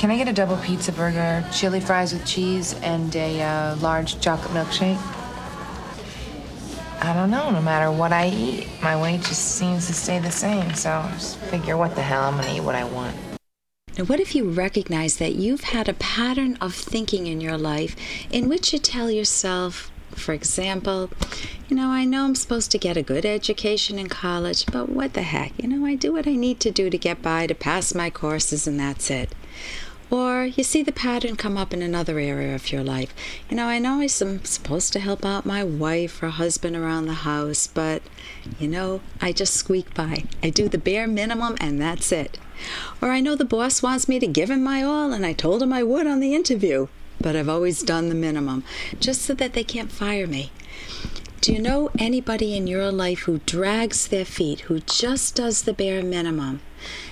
Can I get a double pizza burger, chili fries with cheese, and a uh, large chocolate milkshake? I don't know. No matter what I eat, my weight just seems to stay the same. So I just figure, what the hell? I'm gonna eat what I want. Now, what if you recognize that you've had a pattern of thinking in your life in which you tell yourself, for example, you know, I know I'm supposed to get a good education in college, but what the heck? You know, I do what I need to do to get by, to pass my courses, and that's it. Or you see the pattern come up in another area of your life. You know, I know I'm supposed to help out my wife or husband around the house, but, you know, I just squeak by. I do the bare minimum and that's it. Or I know the boss wants me to give him my all and I told him I would on the interview, but I've always done the minimum, just so that they can't fire me. Do you know anybody in your life who drags their feet, who just does the bare minimum?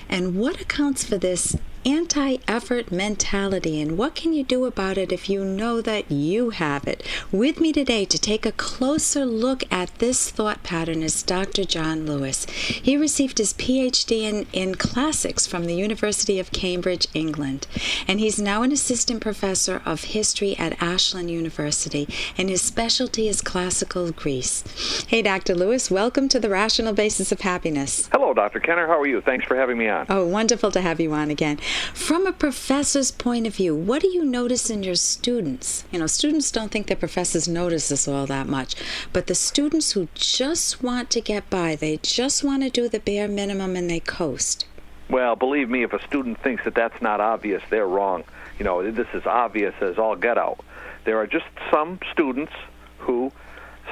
And what accounts for this anti effort mentality and what can you do about it if you know that you have it? With me today to take a closer look at this thought pattern is Dr. John Lewis. He received his PhD in, in classics from the University of Cambridge, England, and he's now an assistant professor of history at Ashland University, and his specialty is classical Greece. Hey, Dr. Lewis, welcome to the Rational Basis of Happiness. Hello, Dr. Kenner. How are you? Thanks for having me on. Oh, wonderful to have you on again. From a professor's point of view, what do you notice in your students? You know, students don't think their professors notice this all that much, but the students who just want to get by, they just want to do the bare minimum and they coast. Well, believe me, if a student thinks that that's not obvious, they're wrong. You know, this is obvious as all get out. There are just some students who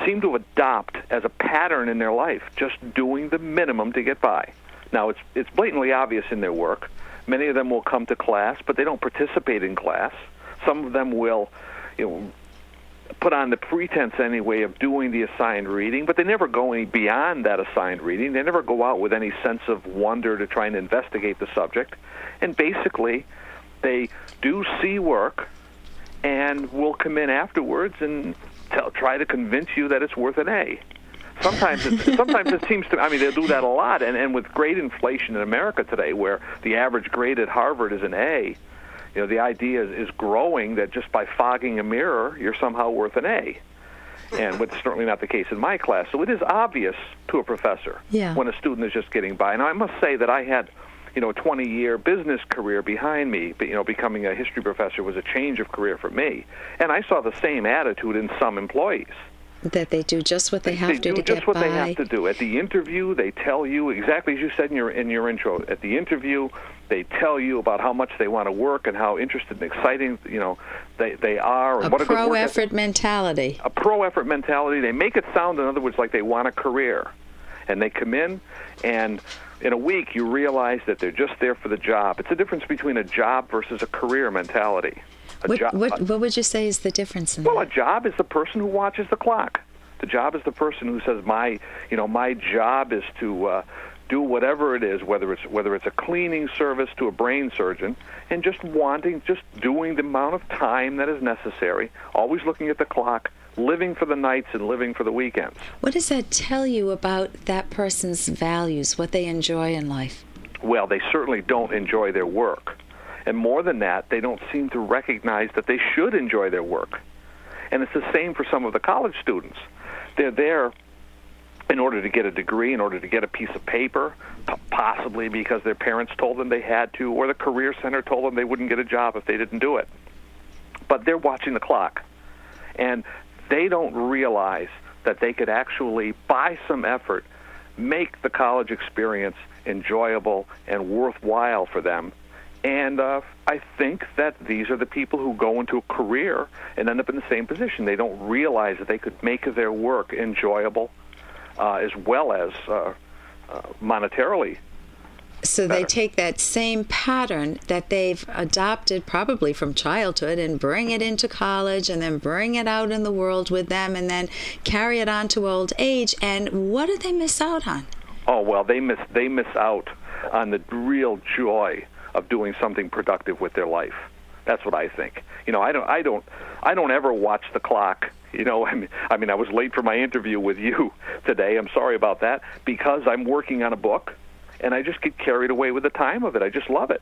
seem to adopt as a pattern in their life just doing the minimum to get by. Now, it's it's blatantly obvious in their work. Many of them will come to class, but they don't participate in class. Some of them will, you know, put on the pretense anyway of doing the assigned reading, but they never go any beyond that assigned reading. They never go out with any sense of wonder to try and investigate the subject. And basically, they do see work and will come in afterwards and tell, try to convince you that it's worth an A sometimes it, sometimes it seems to I mean they'll do that a lot and and with great inflation in America today where the average grade at Harvard is an A you know the idea is, is growing that just by fogging a mirror you're somehow worth an A. And it's certainly not the case in my class. So it is obvious to a professor yeah. when a student is just getting by. And I must say that I had you know a 20 year business career behind me but you know becoming a history professor was a change of career for me. And I saw the same attitude in some employees that they do just what they have they to do to just what by. they have to do. At the interview, they tell you exactly as you said in your in your intro. At the interview, they tell you about how much they want to work and how interested and exciting you know they they are. And a what a good pro effort ethic. mentality. A pro effort mentality. They make it sound, in other words, like they want a career, and they come in and. In a week, you realize that they're just there for the job. It's a difference between a job versus a career mentality. What, job, what, what would you say is the difference in well, that? a job is the person who watches the clock. The job is the person who says, "My, you know, my job is to uh, do whatever it is, whether it's whether it's a cleaning service to a brain surgeon, and just wanting, just doing the amount of time that is necessary. Always looking at the clock, living for the nights and living for the weekends. What does that tell you about that person's values, what they enjoy in life? Well, they certainly don't enjoy their work, and more than that, they don't seem to recognize that they should enjoy their work. And it's the same for some of the college students they're there in order to get a degree, in order to get a piece of paper, possibly because their parents told them they had to, or the career center told them they wouldn't get a job if they didn't do it. But they're watching the clock, and they don't realize that they could actually, by some effort, make the college experience enjoyable and worthwhile for them and uh, I think that these are the people who go into a career and end up in the same position. They don't realize that they could make their work enjoyable uh, as well as uh, uh monetarily. So better. they take that same pattern that they've adopted probably from childhood and bring it into college and then bring it out in the world with them and then carry it on to old age. And what do they miss out on? Oh well, they miss they miss out on the real joy of doing something productive with their life. That's what I think. You know, I don't, I don't, I don't ever watch the clock. You know, I mean, I mean, I was late for my interview with you today. I'm sorry about that because I'm working on a book, and I just get carried away with the time of it. I just love it.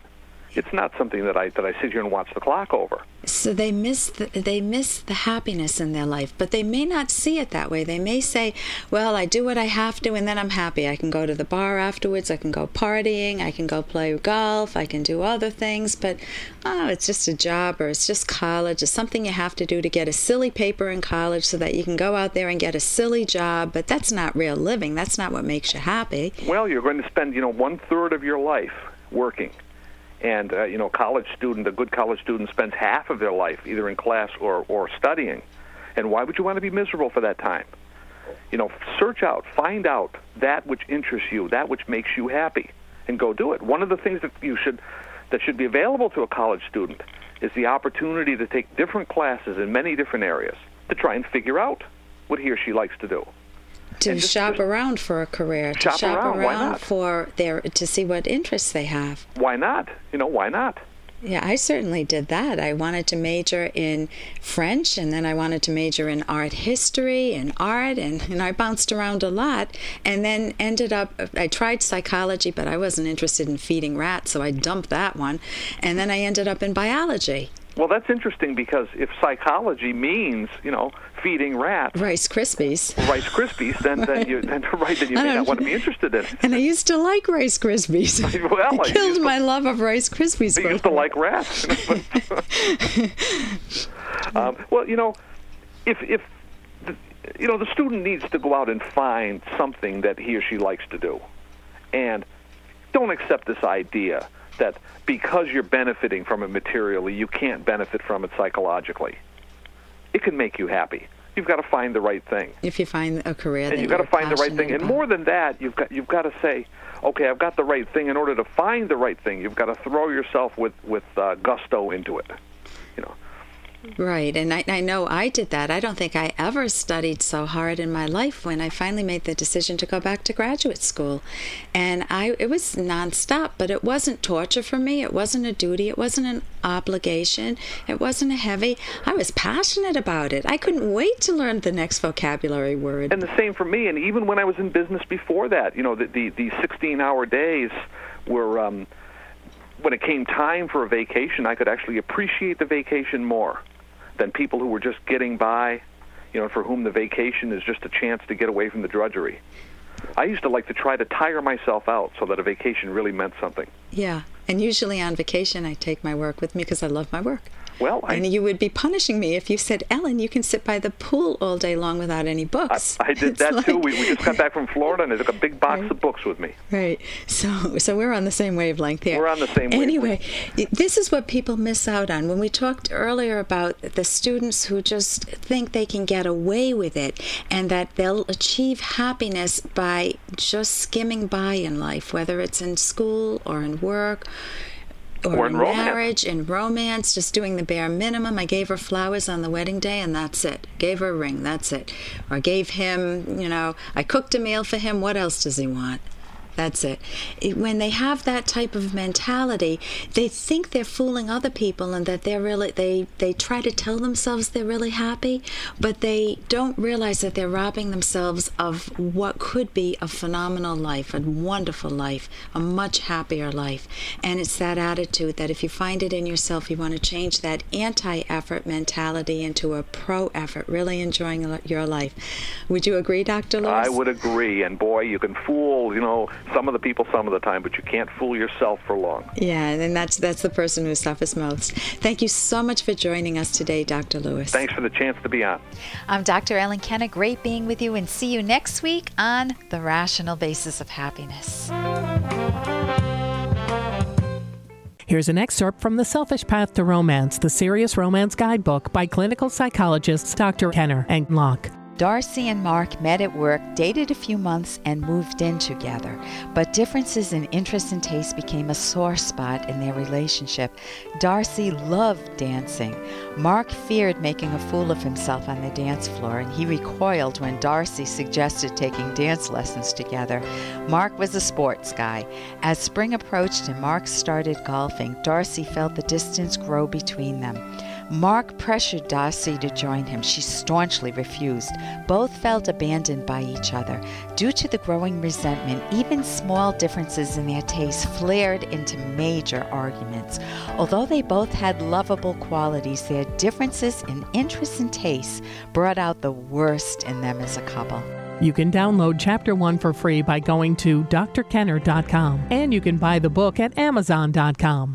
It's not something that I that I sit here and watch the clock over. So they miss the, they miss the happiness in their life, but they may not see it that way. They may say, "Well, I do what I have to, and then I'm happy. I can go to the bar afterwards. I can go partying. I can go play golf. I can do other things." But oh, it's just a job, or it's just college. It's something you have to do to get a silly paper in college, so that you can go out there and get a silly job. But that's not real living. That's not what makes you happy. Well, you're going to spend you know one third of your life working and uh, you know, college student, a good college student spends half of their life either in class or or studying. And why would you want to be miserable for that time? You know, search out, find out that which interests you, that which makes you happy, and go do it. One of the things that you should that should be available to a college student is the opportunity to take different classes in many different areas to try and figure out what he or she likes to do to just, shop just around for a career, to shop, shop around, around for their to see what interests they have. Why not? You know, why not? Yeah, I certainly did that. I wanted to major in French and then I wanted to major in art history and art and, and I bounced around a lot and then ended up I tried psychology but I wasn't interested in feeding rats so I dumped that one and then I ended up in biology. Well, that's interesting because if psychology means, you know, feeding rats Rice Krispies, Rice Krispies, then then you then right then you may not want to be interested in. And I used to like Rice Krispies. well, I killed my love of Rice Krispies. I used to like rats. um, well, you know, if if the, you know the student needs to go out and find something that he or she likes to do, and don't accept this idea that because you're benefiting from it materially, you can't benefit from it psychologically. It can make you happy. You've got to find the right thing. If you find a career, and you've got to find the right thing. About. And more than that, you've got you've got to say, okay, I've got the right thing. In order to find the right thing, you've got to throw yourself with with uh, gusto into it. Right, and I, I know I did that. I don't think I ever studied so hard in my life when I finally made the decision to go back to graduate school. And I it was nonstop, but it wasn't torture for me. It wasn't a duty. It wasn't an obligation. It wasn't a heavy. I was passionate about it. I couldn't wait to learn the next vocabulary word. And the same for me. And even when I was in business before that, you know, the the, the 16-hour days were. Um, when it came time for a vacation, I could actually appreciate the vacation more than people who were just getting by, you know, for whom the vacation is just a chance to get away from the drudgery. I used to like to try to tire myself out so that a vacation really meant something. Yeah, and usually on vacation I take my work with me because I love my work. Well, I, and you would be punishing me if you said, Ellen, you can sit by the pool all day long without any books. I, I did It's that like- too. We, we just got back from Florida, and I took a big box Right. of books with me. Right. So so we're on the same wavelength here. We're on the same Anyway, this is what people miss out on. When we talked earlier about the students who just think they can get away with it and that they'll achieve happiness by just skimming by in life, whether it's in school or in work or, Or marriage, in romance, just doing the bare minimum. I gave her flowers on the wedding day, and that's it. Gave her a ring, that's it. Or gave him, you know, I cooked a meal for him. What else does he want? That's it. It- When they have that type of mentality, they think they're fooling other people and that they're really they they try to tell themselves they're really happy, but they don't realize that they're robbing themselves of what could be a phenomenal life, a wonderful life, a much happier life. And it's that attitude that if you find it in yourself, you want to change that anti-effort mentality into a pro-effort, really enjoying your life. Would you agree, Dr. Lewis? I would agree. And boy, you can fool, you know, some of the people some of the time, but you can't fool yourself for long. Yeah, and that's that's the person who suffers most. Thank you so much for joining us today, Dr. Lewis. Thanks for the chance to be on. I'm Dr. Ellen Kenner. Great being with you, and see you next week on The Rational Basis of Happiness. Here's an excerpt from The Selfish Path to Romance, the Serious Romance Guidebook by clinical psychologists Dr. Kenner and Locke. Darcy and Mark met at work, dated a few months, and moved in together. But differences in interests and taste became a sore spot in their relationship. Darcy loved dancing. Mark feared making a fool of himself on the dance floor, and he recoiled when Darcy suggested taking dance lessons together. Mark was a sports guy. As spring approached and Mark started golfing, Darcy felt the distance grow between them. Mark pressured Darcy to join him. She staunchly refused. Both felt abandoned by each other. Due to the growing resentment, even small differences in their tastes flared into major arguments. Although they both had lovable qualities, their differences in interests and tastes brought out the worst in them as a couple. You can download Chapter 1 for free by going to drkenner.com, and you can buy the book at amazon.com.